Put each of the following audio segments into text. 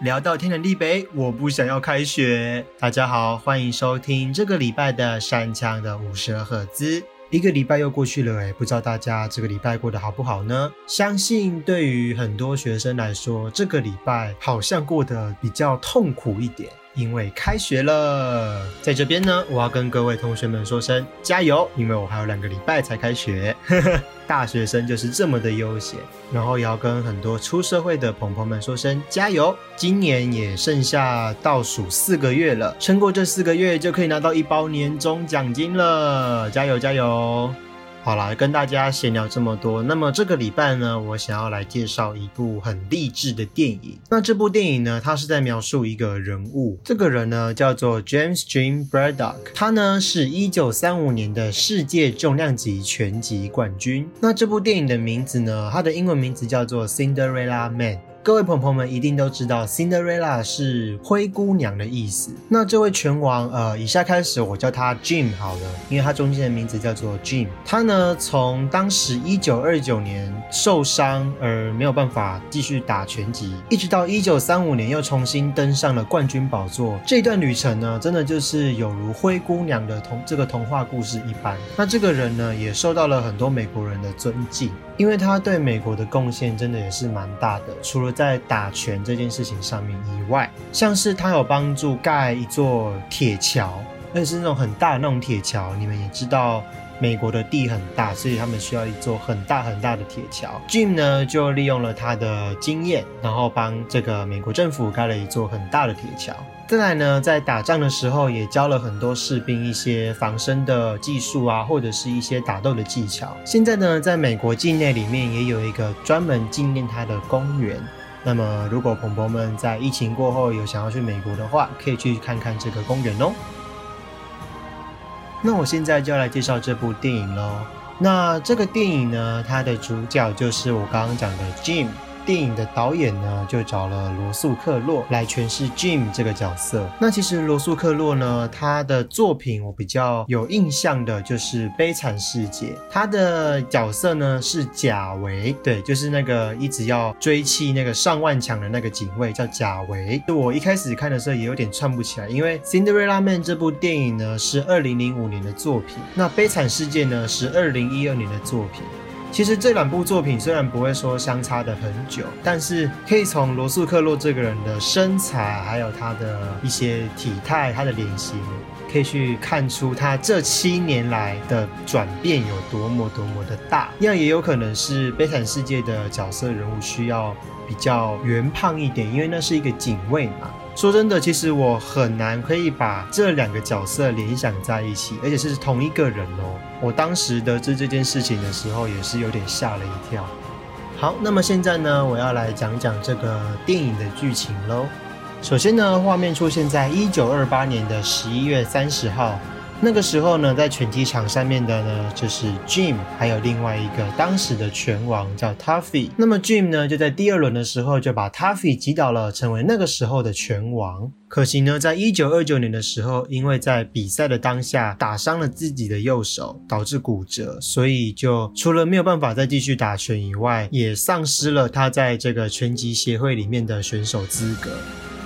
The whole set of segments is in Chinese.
聊到天南地北，我不想要开学。大家好，欢迎收听这个礼拜的山枪的五十赫兹。一个礼拜又过去了，哎，不知道大家这个礼拜过得好不好呢？相信对于很多学生来说，这个礼拜好像过得比较痛苦一点。因为开学了，在这边呢，我要跟各位同学们说声加油，因为我还有两个礼拜才开学。大学生就是这么的悠闲，然后也要跟很多出社会的朋友们说声加油。今年也剩下倒数四个月了，撑过这四个月就可以拿到一包年终奖金了，加油加油！好啦，跟大家闲聊这么多，那么这个礼拜呢，我想要来介绍一部很励志的电影。那这部电影呢，它是在描述一个人物，这个人呢叫做 James Jim Braddock，他呢是一九三五年的世界重量级拳击冠军。那这部电影的名字呢，它的英文名字叫做 Cinderella Man。各位朋友们一定都知道，Cinderella 是灰姑娘的意思。那这位拳王，呃，以下开始我叫他 Jim 好了，因为他中间的名字叫做 Jim。他呢，从当时一九二九年受伤而没有办法继续打拳击，一直到一九三五年又重新登上了冠军宝座。这段旅程呢，真的就是有如灰姑娘的童这个童话故事一般。那这个人呢，也受到了很多美国人的尊敬。因为他对美国的贡献真的也是蛮大的，除了在打拳这件事情上面以外，像是他有帮助盖一座铁桥，那是那种很大的那种铁桥。你们也知道，美国的地很大，所以他们需要一座很大很大的铁桥。Jim 呢就利用了他的经验，然后帮这个美国政府盖了一座很大的铁桥。再来呢，在打仗的时候也教了很多士兵一些防身的技术啊，或者是一些打斗的技巧。现在呢，在美国境内里面也有一个专门纪念他的公园。那么，如果朋友们在疫情过后有想要去美国的话，可以去看看这个公园哦。那我现在就要来介绍这部电影喽。那这个电影呢，它的主角就是我刚刚讲的 Jim。电影的导演呢，就找了罗素克洛来诠释 Jim 这个角色。那其实罗素克洛呢，他的作品我比较有印象的就是《悲惨世界》，他的角色呢是贾维，对，就是那个一直要追弃那个上万强的那个警卫，叫贾维。我一开始看的时候也有点串不起来，因为《Cinderella Man》这部电影呢是二零零五年的作品，那《悲惨世界》呢是二零一二年的作品。其实这两部作品虽然不会说相差的很久，但是可以从罗素克洛这个人的身材，还有他的一些体态、他的脸型，可以去看出他这七年来的转变有多么多么的大。那也有可能是《悲惨世界》的角色人物需要比较圆胖一点，因为那是一个警卫嘛。说真的，其实我很难可以把这两个角色联想在一起，而且是同一个人哦。我当时得知这件事情的时候，也是有点吓了一跳。好，那么现在呢，我要来讲讲这个电影的剧情喽。首先呢，画面出现在一九二八年的十一月三十号。那个时候呢，在拳击场上面的呢，就是 Jim，还有另外一个当时的拳王叫 Tuffy。那么 Jim 呢，就在第二轮的时候就把 Tuffy 击倒了，成为那个时候的拳王。可惜呢，在一九二九年的时候，因为在比赛的当下打伤了自己的右手，导致骨折，所以就除了没有办法再继续打拳以外，也丧失了他在这个拳击协会里面的选手资格。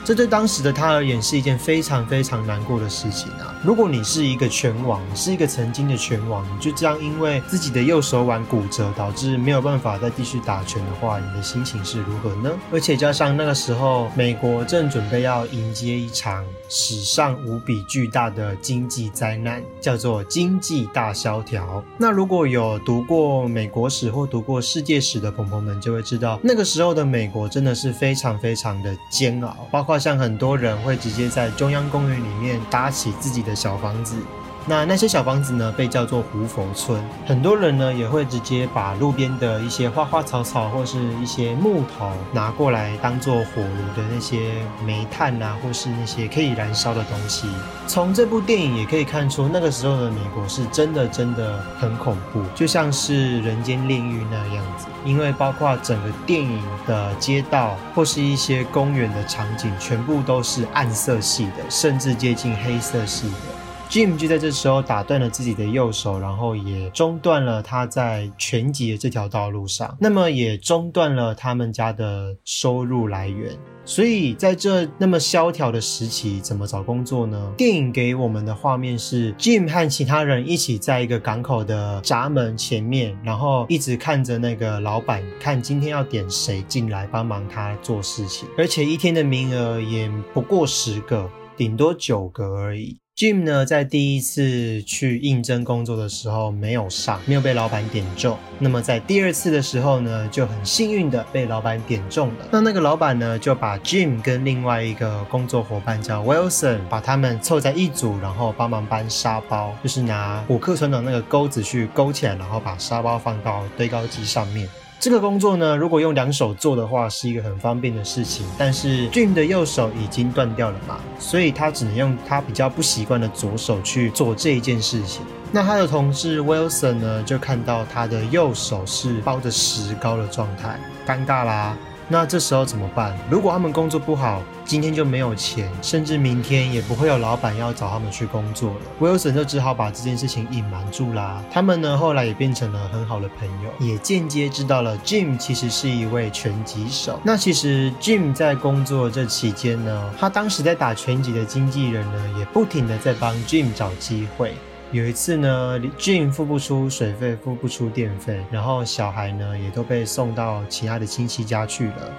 这对当时的他而言是一件非常非常难过的事情啊！如果你是一个拳王，是一个曾经的拳王，你就这样因为自己的右手腕骨折，导致没有办法再继续打拳的话，你的心情是如何呢？而且加上那个时候，美国正准备要迎接一场史上无比巨大的经济灾难，叫做经济大萧条。那如果有读过美国史或读过世界史的朋友们，就会知道那个时候的美国真的是非常非常的煎熬，包括。好像很多人会直接在中央公园里面搭起自己的小房子。那那些小房子呢，被叫做胡佛村。很多人呢，也会直接把路边的一些花花草草或是一些木头拿过来当做火炉的那些煤炭啊，或是那些可以燃烧的东西。从这部电影也可以看出，那个时候的美国是真的真的很恐怖，就像是人间炼狱那样子。因为包括整个电影的街道或是一些公园的场景，全部都是暗色系的，甚至接近黑色系的。Jim 就在这时候打断了自己的右手，然后也中断了他在拳击的这条道路上，那么也中断了他们家的收入来源。所以在这那么萧条的时期，怎么找工作呢？电影给我们的画面是 Jim 和其他人一起在一个港口的闸门前面，然后一直看着那个老板，看今天要点谁进来帮忙他做事情，而且一天的名额也不过十个，顶多九个而已。Jim 呢，在第一次去应征工作的时候没有上，没有被老板点中。那么在第二次的时候呢，就很幸运的被老板点中了。那那个老板呢，就把 Jim 跟另外一个工作伙伴叫 Wilson，把他们凑在一组，然后帮忙搬沙包，就是拿虎克船长那个钩子去勾起来，然后把沙包放到堆高机上面。这个工作呢，如果用两手做的话，是一个很方便的事情。但是 Jim 的右手已经断掉了嘛，所以他只能用他比较不习惯的左手去做这一件事情。那他的同事 Wilson 呢，就看到他的右手是包着石膏的状态，尴尬啦。那这时候怎么办？如果他们工作不好，今天就没有钱，甚至明天也不会有老板要找他们去工作了。Wilson 就只好把这件事情隐瞒住啦。他们呢，后来也变成了很好的朋友，也间接知道了 Jim 其实是一位拳击手。那其实 Jim 在工作这期间呢，他当时在打拳击的经纪人呢，也不停的在帮 Jim 找机会。有一次呢，Jim 付不出水费，付不出电费，然后小孩呢也都被送到其他的亲戚家去了，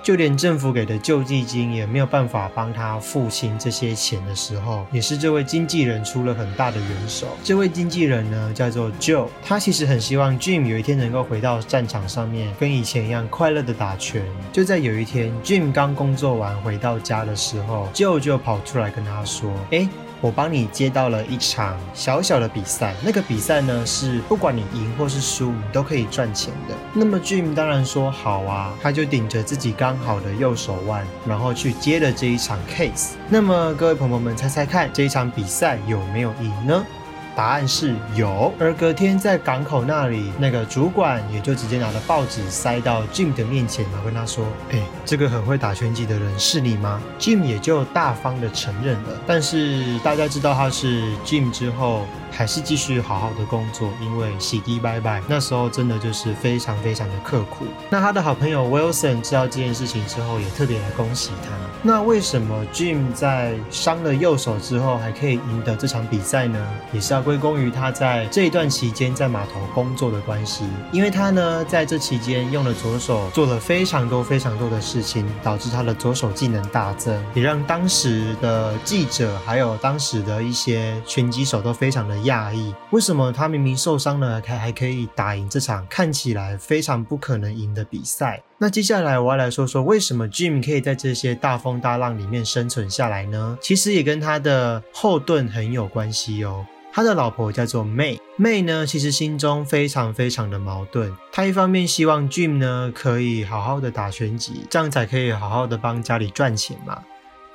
就连政府给的救济金也没有办法帮他付清这些钱的时候，也是这位经纪人出了很大的援手。这位经纪人呢叫做 Joe，他其实很希望 Jim 有一天能够回到战场上面，跟以前一样快乐的打拳。就在有一天，Jim 刚工作完回到家的时候，Joe 就跑出来跟他说：“哎。”我帮你接到了一场小小的比赛，那个比赛呢是不管你赢或是输，你都可以赚钱的。那么 Jim 当然说好啊，他就顶着自己刚好的右手腕，然后去接了这一场 case。那么各位朋友们猜猜看，这一场比赛有没有赢呢？答案是有，而隔天在港口那里，那个主管也就直接拿了报纸塞到 Jim 的面前，然后跟他说：“哎，这个很会打拳击的人是你吗？”Jim 也就大方的承认了。但是大家知道他是 Jim 之后。还是继续好好的工作，因为洗涤拜拜那时候真的就是非常非常的刻苦。那他的好朋友 Wilson 知道这件事情之后，也特别来恭喜他。那为什么 Jim 在伤了右手之后还可以赢得这场比赛呢？也是要归功于他在这一段期间在码头工作的关系。因为他呢在这期间用了左手做了非常多非常多的事情，导致他的左手技能大增，也让当时的记者还有当时的一些拳击手都非常的。讶异，为什么他明明受伤了，他还可以打赢这场看起来非常不可能赢的比赛？那接下来我要来说说，为什么 Jim 可以在这些大风大浪里面生存下来呢？其实也跟他的后盾很有关系哦。他的老婆叫做 May，May 呢，其实心中非常非常的矛盾。他一方面希望 Jim 呢可以好好的打拳击，这样才可以好好的帮家里赚钱嘛。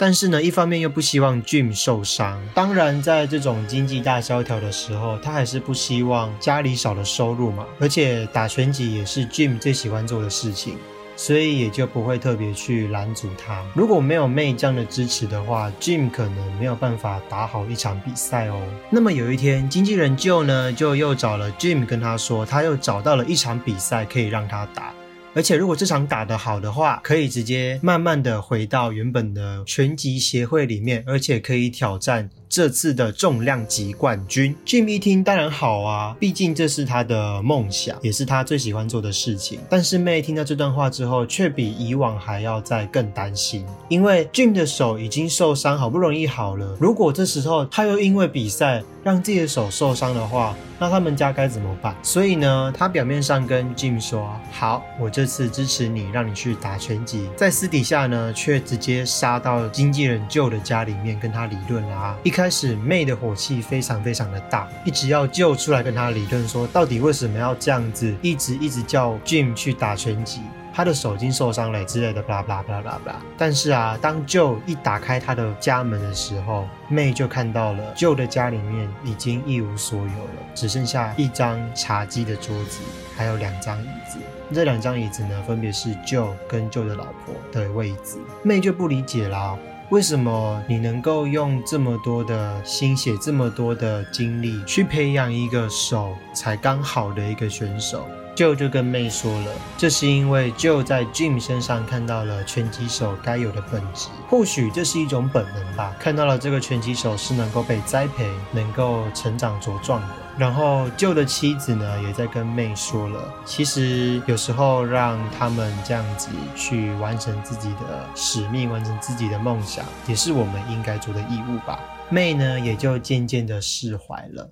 但是呢，一方面又不希望 Jim 受伤。当然，在这种经济大萧条的时候，他还是不希望家里少了收入嘛。而且打拳击也是 Jim 最喜欢做的事情，所以也就不会特别去拦阻他。如果没有 May 这样的支持的话，Jim 可能没有办法打好一场比赛哦。那么有一天，经纪人 Joe 呢，就又找了 Jim 跟他说，他又找到了一场比赛可以让他打。而且，如果这场打得好的话，可以直接慢慢的回到原本的拳击协会里面，而且可以挑战。这次的重量级冠军，Jim 一听当然好啊，毕竟这是他的梦想，也是他最喜欢做的事情。但是 May 听到这段话之后，却比以往还要再更担心，因为 Jim 的手已经受伤，好不容易好了，如果这时候他又因为比赛让自己的手受伤的话，那他们家该怎么办？所以呢，他表面上跟 Jim 说好，我这次支持你，让你去打拳击，在私底下呢，却直接杀到经纪人舅的家里面跟他理论啦，一。开始妹的火气非常非常的大，一直要救出来跟他理论说，到底为什么要这样子，一直一直叫 Jim 去打拳击，他的手已经受伤了之类的，巴拉巴拉巴拉巴拉。但是啊，当舅一打开他的家门的时候，妹就看到了舅的家里面已经一无所有了，只剩下一张茶几的桌子，还有两张椅子。这两张椅子呢，分别是舅跟舅的老婆的位置。妹就不理解啦。为什么你能够用这么多的心血、这么多的精力去培养一个手才刚好的一个选手？就就跟妹说了，这是因为就在 Jim 身上看到了拳击手该有的本质，或许这是一种本能吧。看到了这个拳击手是能够被栽培、能够成长茁壮的。然后旧的妻子呢，也在跟妹说了，其实有时候让他们这样子去完成自己的使命、完成自己的梦想，也是我们应该做的义务吧。妹呢，也就渐渐的释怀了。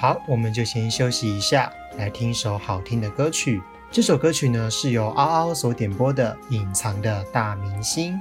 好，我们就先休息一下。来听首好听的歌曲，这首歌曲呢是由嗷嗷所点播的《隐藏的大明星》。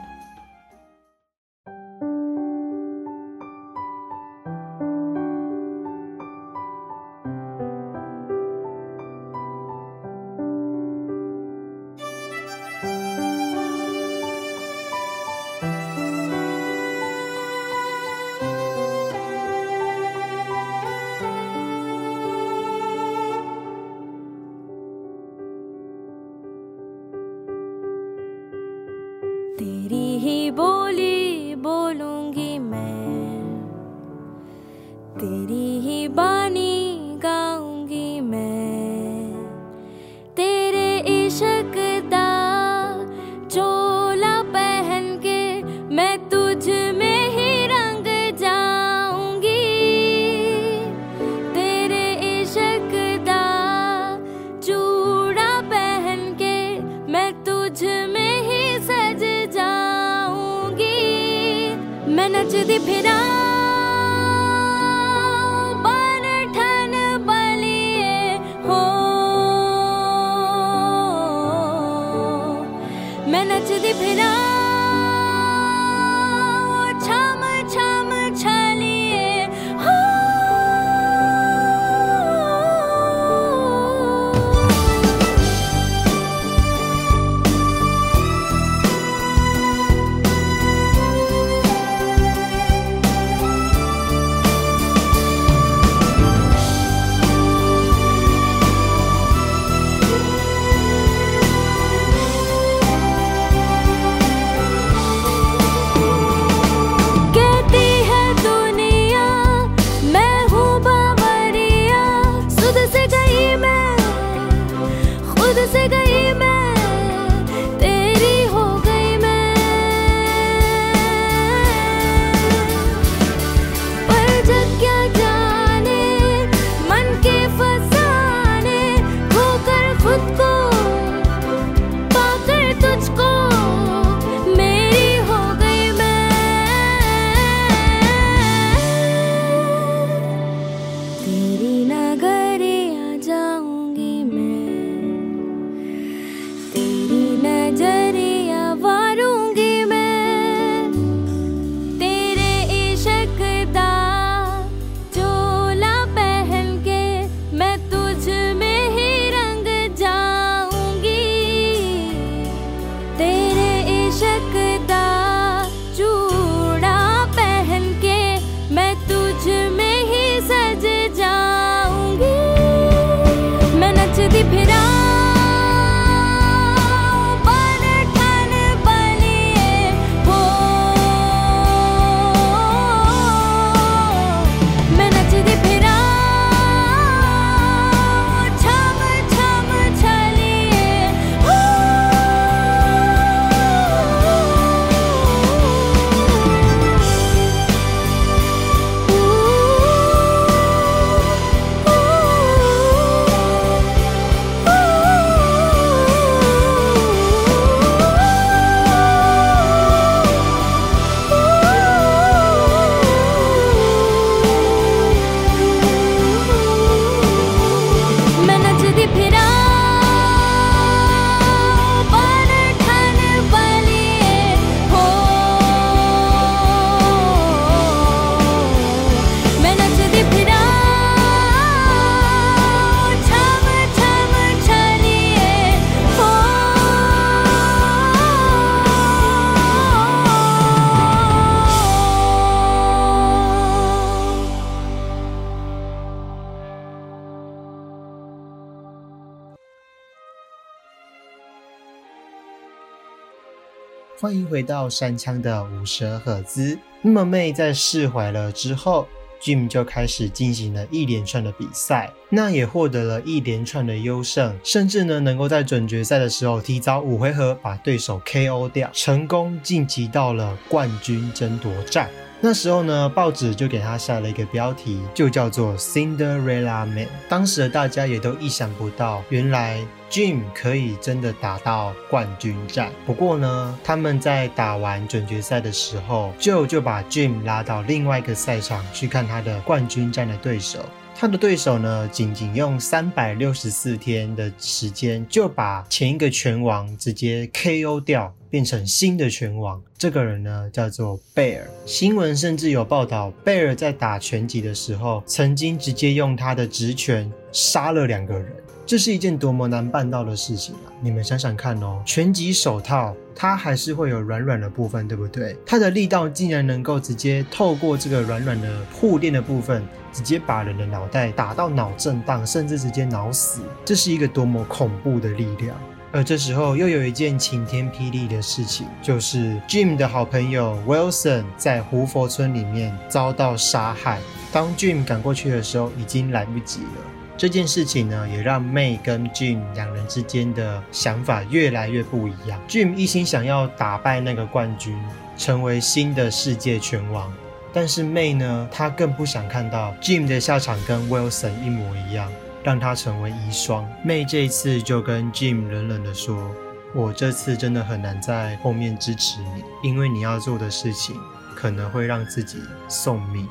欢迎回到山枪的五蛇赫兹。那么妹在释怀了之后，Jim 就开始进行了一连串的比赛，那也获得了一连串的优胜，甚至呢能够在准决赛的时候提早五回合把对手 KO 掉，成功晋级到了冠军争夺战。那时候呢，报纸就给他下了一个标题，就叫做 Cinderella Man。当时的大家也都意想不到，原来 Jim 可以真的打到冠军战。不过呢，他们在打完准决赛的时候，就就把 Jim 拉到另外一个赛场去看他的冠军战的对手。他的对手呢，仅仅用三百六十四天的时间，就把前一个拳王直接 KO 掉，变成新的拳王。这个人呢，叫做贝尔。新闻甚至有报道，贝尔在打拳击的时候，曾经直接用他的直拳杀了两个人。这是一件多么难办到的事情啊！你们想想看哦，拳击手套它还是会有软软的部分，对不对？它的力道竟然能够直接透过这个软软的护垫的部分，直接把人的脑袋打到脑震荡，甚至直接脑死。这是一个多么恐怖的力量！而这时候又有一件晴天霹雳的事情，就是 Jim 的好朋友 Wilson 在胡佛村里面遭到杀害。当 Jim 赶过去的时候，已经来不及了。这件事情呢，也让 May 跟 Jim 两人之间的想法越来越不一样。Jim 一心想要打败那个冠军，成为新的世界拳王，但是 May 呢，她更不想看到 Jim 的下场跟 Wilson 一模一样，让他成为遗孀。May 这一次就跟 Jim 冷冷的说：“我这次真的很难在后面支持你，因为你要做的事情可能会让自己送命。”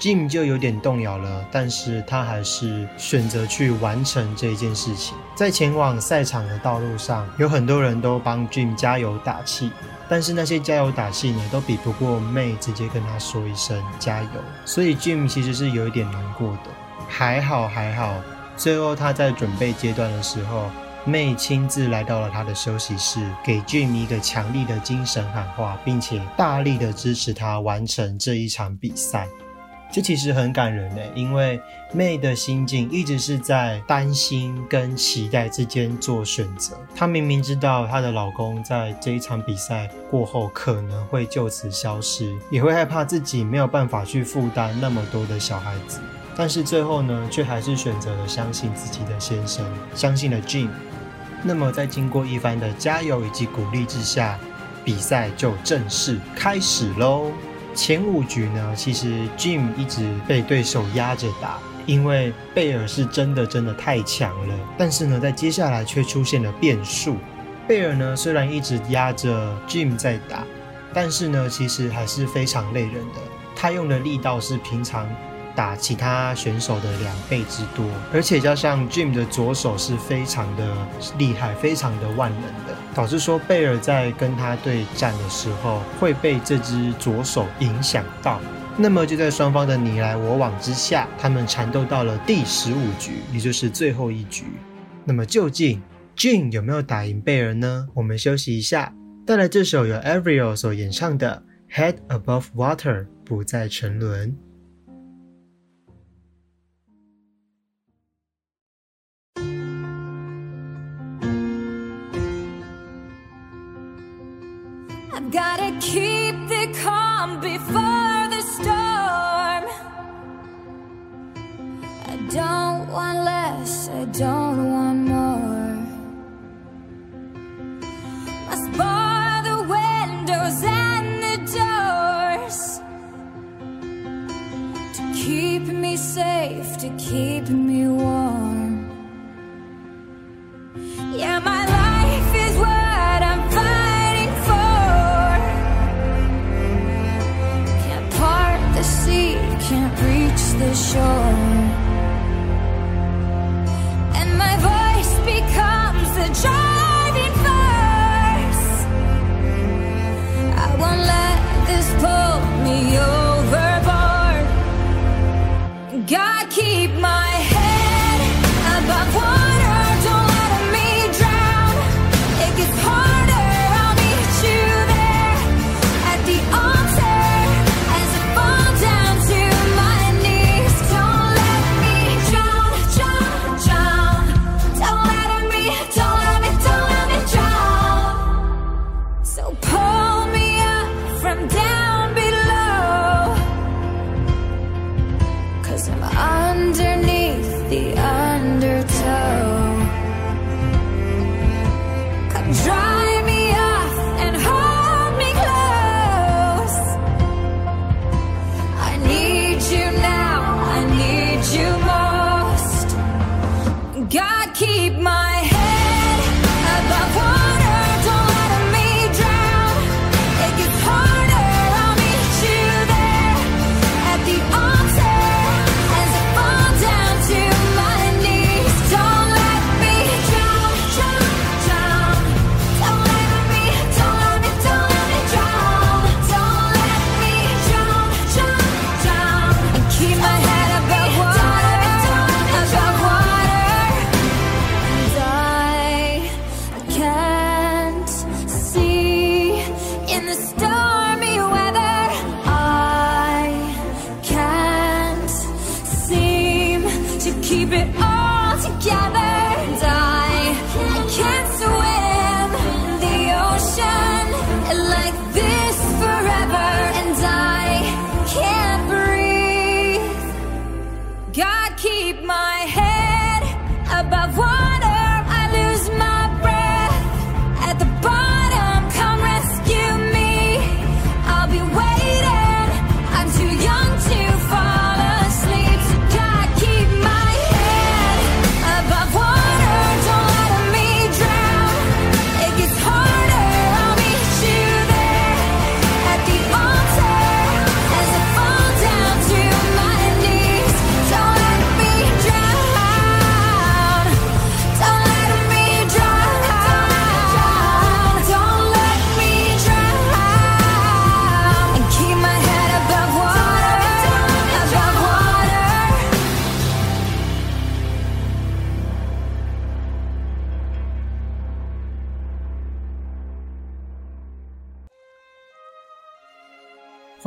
Jim 就有点动摇了，但是他还是选择去完成这件事情。在前往赛场的道路上，有很多人都帮 Jim 加油打气，但是那些加油打气呢，都比不过 May 直接跟他说一声加油。所以 Jim 其实是有一点难过的。还好还好，最后他在准备阶段的时候，May 亲自来到了他的休息室，给 Jim 一个强力的精神喊话，并且大力的支持他完成这一场比赛。这其实很感人诶，因为妹的心境一直是在担心跟期待之间做选择。她明明知道她的老公在这一场比赛过后可能会就此消失，也会害怕自己没有办法去负担那么多的小孩子，但是最后呢，却还是选择了相信自己的先生，相信了 Jim。那么在经过一番的加油以及鼓励之下，比赛就正式开始喽。前五局呢，其实 Jim 一直被对手压着打，因为贝尔是真的真的太强了。但是呢，在接下来却出现了变数。贝尔呢，虽然一直压着 Jim 在打，但是呢，其实还是非常累人的。他用的力道是平常。打其他选手的两倍之多，而且加上 Jim 的左手是非常的厉害，非常的万能的，导致说贝尔在跟他对战的时候会被这只左手影响到。那么就在双方的你来我往之下，他们缠斗到了第十五局，也就是最后一局。那么究竟 Jim 有没有打赢贝尔呢？我们休息一下，带来这首由 Avril 所演唱的《Head Above Water》，不再沉沦。Gotta keep the calm before the storm. I don't want less, I don't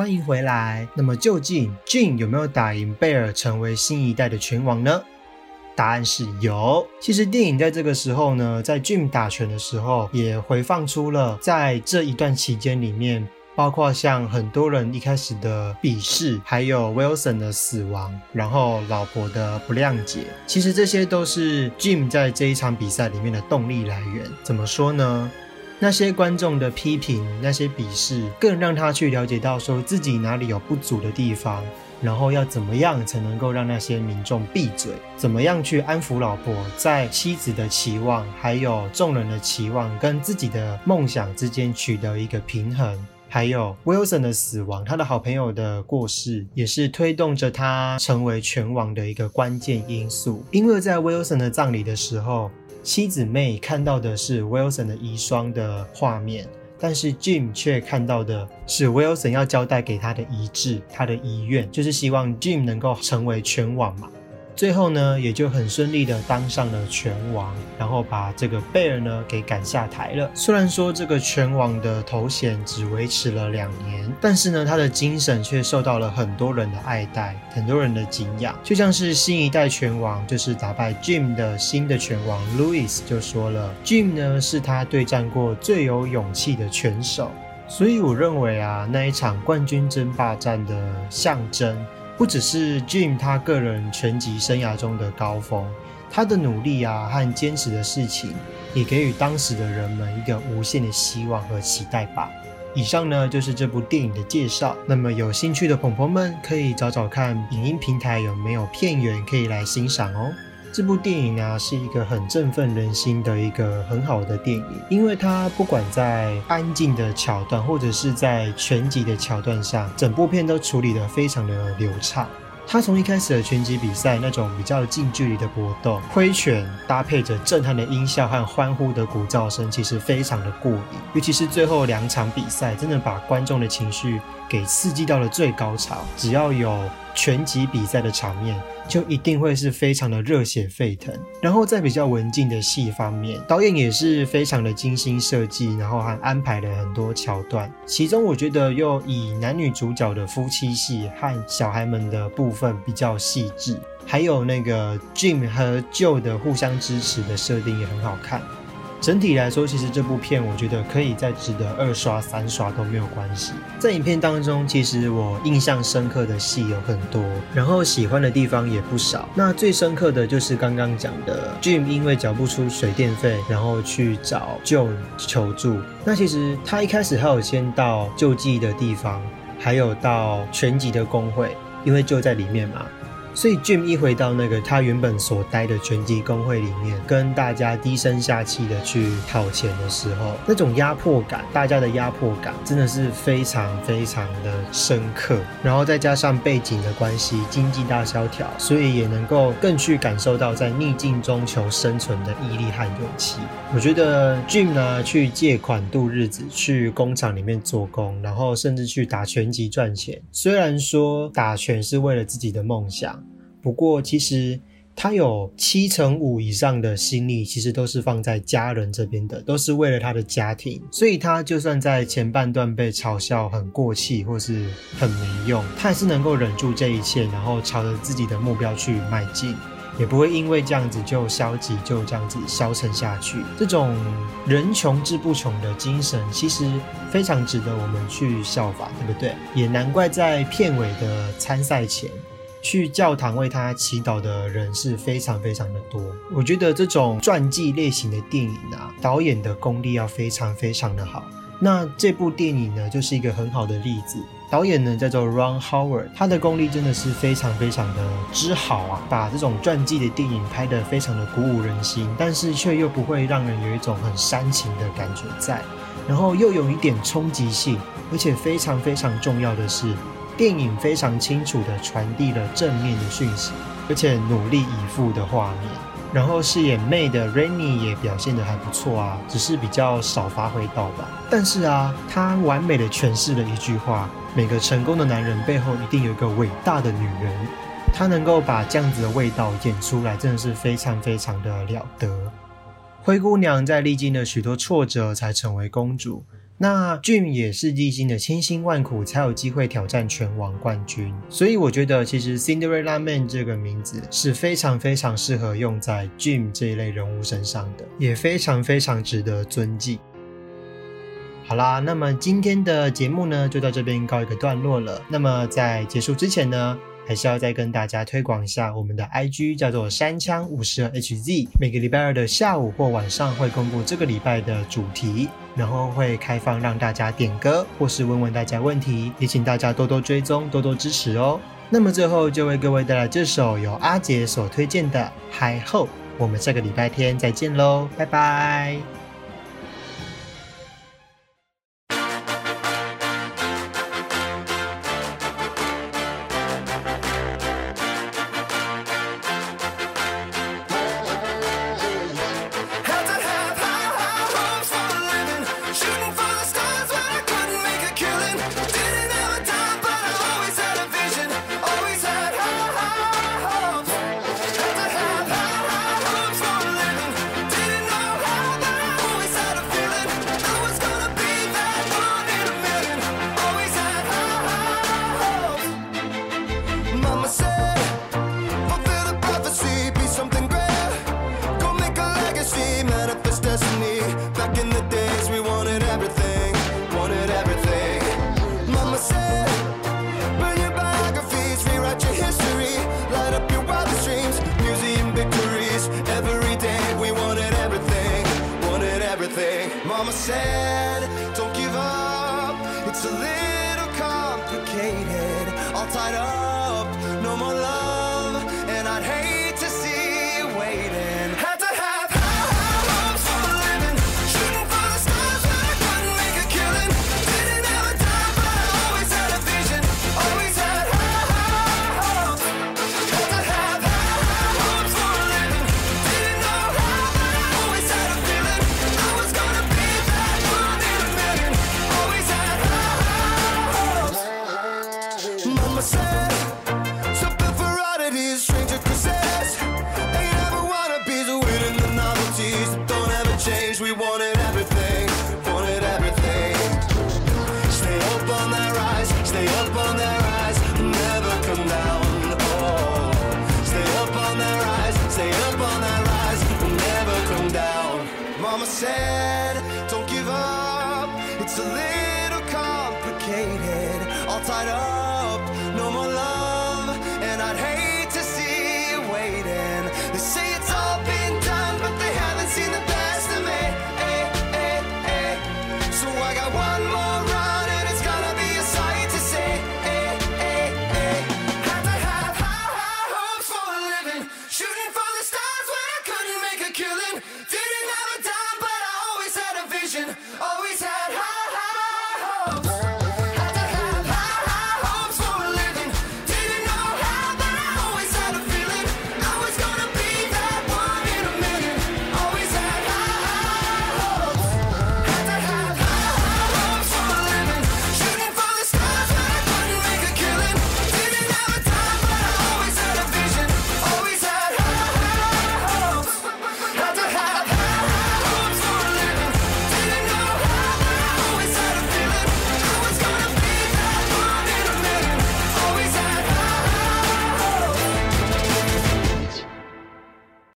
欢迎回来。那么究竟 Jim 有没有打赢贝尔，成为新一代的拳王呢？答案是有。其实电影在这个时候呢，在 Jim 打拳的时候，也回放出了在这一段期间里面，包括像很多人一开始的鄙视，还有 Wilson 的死亡，然后老婆的不谅解，其实这些都是 Jim 在这一场比赛里面的动力来源。怎么说呢？那些观众的批评，那些鄙视，更让他去了解到说自己哪里有不足的地方。然后要怎么样才能够让那些民众闭嘴？怎么样去安抚老婆，在妻子的期望还有众人的期望跟自己的梦想之间取得一个平衡？还有 Wilson 的死亡，他的好朋友的过世，也是推动着他成为拳王的一个关键因素。因为在 Wilson 的葬礼的时候，妻子妹看到的是 Wilson 的遗孀的画面。但是 Jim 却看到的是 Wilson 要交代给他的遗志，他的遗愿就是希望 Jim 能够成为全网嘛。最后呢，也就很顺利的当上了拳王，然后把这个贝尔呢给赶下台了。虽然说这个拳王的头衔只维持了两年，但是呢，他的精神却受到了很多人的爱戴，很多人的敬仰。就像是新一代拳王，就是打败 Jim 的新的拳王 Louis 就说了，Jim 呢是他对战过最有勇气的拳手。所以我认为啊，那一场冠军争霸战的象征。不只是 Jim 他个人拳击生涯中的高峰，他的努力啊和坚持的事情，也给予当时的人们一个无限的希望和期待吧。以上呢就是这部电影的介绍。那么有兴趣的朋友们可以找找看影音平台有没有片源可以来欣赏哦。这部电影啊，是一个很振奋人心的一个很好的电影，因为它不管在安静的桥段，或者是在拳击的桥段上，整部片都处理得非常的流畅。他从一开始的拳击比赛那种比较近距离的搏斗，挥拳搭配着震撼的音效和欢呼的鼓噪声，其实非常的过瘾。尤其是最后两场比赛，真的把观众的情绪给刺激到了最高潮。只要有拳击比赛的场面。就一定会是非常的热血沸腾。然后在比较文静的戏方面，导演也是非常的精心设计，然后还安排了很多桥段。其中我觉得又以男女主角的夫妻戏和小孩们的部分比较细致，还有那个 Jim 和 Joe 的互相支持的设定也很好看。整体来说，其实这部片我觉得可以再值得二刷、三刷都没有关系。在影片当中，其实我印象深刻的戏有很多，然后喜欢的地方也不少。那最深刻的就是刚刚讲的，Jim 因为缴不出水电费，然后去找 Joe 求助。那其实他一开始还有先到救济的地方，还有到全集的工会，因为就在里面嘛。所以 Jim 一回到那个他原本所待的拳击工会里面，跟大家低声下气的去讨钱的时候，那种压迫感，大家的压迫感真的是非常非常的深刻。然后再加上背景的关系，经济大萧条，所以也能够更去感受到在逆境中求生存的毅力和勇气。我觉得 Jim 呢，去借款度日子，去工厂里面做工，然后甚至去打拳击赚钱。虽然说打拳是为了自己的梦想。不过，其实他有七成五以上的心力，其实都是放在家人这边的，都是为了他的家庭。所以，他就算在前半段被嘲笑很过气或是很没用，他还是能够忍住这一切，然后朝着自己的目标去迈进，也不会因为这样子就消极，就这样子消沉下去。这种人穷志不穷的精神，其实非常值得我们去效法，对不对？也难怪在片尾的参赛前。去教堂为他祈祷的人是非常非常的多。我觉得这种传记类型的电影啊，导演的功力要非常非常的好。那这部电影呢，就是一个很好的例子。导演呢叫做 Ron Howard，他的功力真的是非常非常的之好啊，把这种传记的电影拍得非常的鼓舞人心，但是却又不会让人有一种很煽情的感觉在，然后又有一点冲击性，而且非常非常重要的是。电影非常清楚地传递了正面的讯息，而且努力以赴的画面。然后饰演妹的 Rainy 也表现得还不错啊，只是比较少发挥到吧。但是啊，他完美的诠释了一句话：每个成功的男人背后一定有一个伟大的女人。他能够把这样子的味道演出来，真的是非常非常的了得。灰姑娘在历经了许多挫折才成为公主。那 Dream 也是历经了千辛万苦才有机会挑战拳王冠军，所以我觉得其实 Cinderella Man 这个名字是非常非常适合用在 Dream 这一类人物身上的，也非常非常值得尊敬。好啦，那么今天的节目呢就到这边告一个段落了。那么在结束之前呢？还是要再跟大家推广一下我们的 IG，叫做山枪五十 Hz，。每个礼拜二的下午或晚上会公布这个礼拜的主题，然后会开放让大家点歌或是问问大家问题，也请大家多多追踪、多多支持哦。那么最后就为各位带来这首由阿杰所推荐的《High Hope》，我们下个礼拜天再见喽，拜拜。